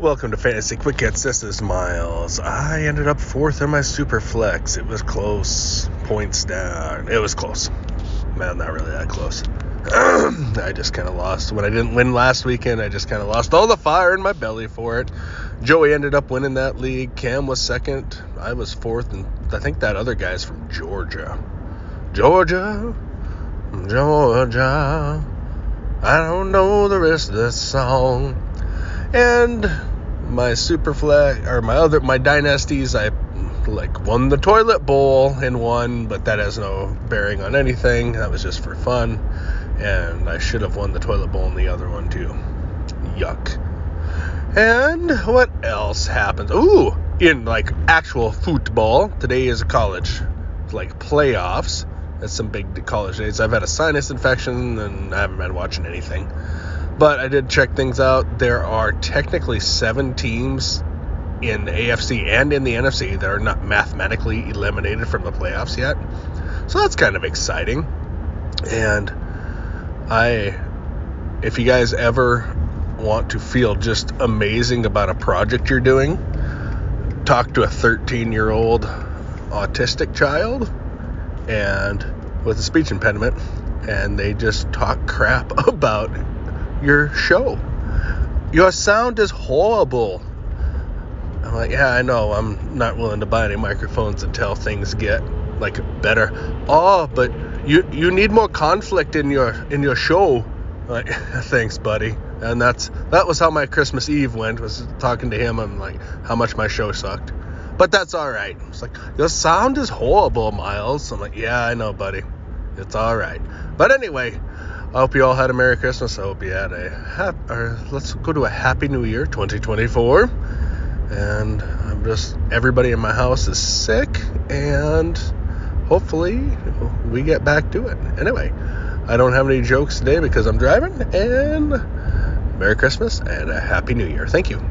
Welcome to Fantasy Quick Hits. This is Miles. I ended up fourth in my super flex. It was close. Points down. It was close. Man, not really that close. I just kind of lost. When I didn't win last weekend, I just kind of lost all the fire in my belly for it. Joey ended up winning that league. Cam was second. I was fourth. And I think that other guy's from Georgia. Georgia. Georgia. I don't know the rest of the song. And my super flex or my other my dynasties I like won the toilet bowl in one, but that has no bearing on anything. That was just for fun. And I should have won the toilet bowl in the other one too. Yuck. And what else happens? Ooh, in like actual football, today is a college like playoffs. That's some big college days. I've had a sinus infection and I haven't been watching anything. But I did check things out. There are technically seven teams in AFC and in the NFC that are not mathematically eliminated from the playoffs yet. So that's kind of exciting. And I, if you guys ever want to feel just amazing about a project you're doing, talk to a 13 year old autistic child and with a speech impediment, and they just talk crap about your show. Your sound is horrible. I'm like, yeah, I know. I'm not willing to buy any microphones until things get like better. Oh, but you you need more conflict in your in your show. Like, thanks, buddy. And that's that was how my Christmas Eve went. Was talking to him. I'm like, how much my show sucked. But that's all right. It's like your sound is horrible, Miles. I'm like, yeah, I know, buddy. It's all right. But anyway, I hope you all had a Merry Christmas. I hope you had a happy, or let's go to a Happy New Year 2024. And I'm just, everybody in my house is sick, and hopefully we get back to it. Anyway, I don't have any jokes today because I'm driving, and Merry Christmas and a Happy New Year. Thank you.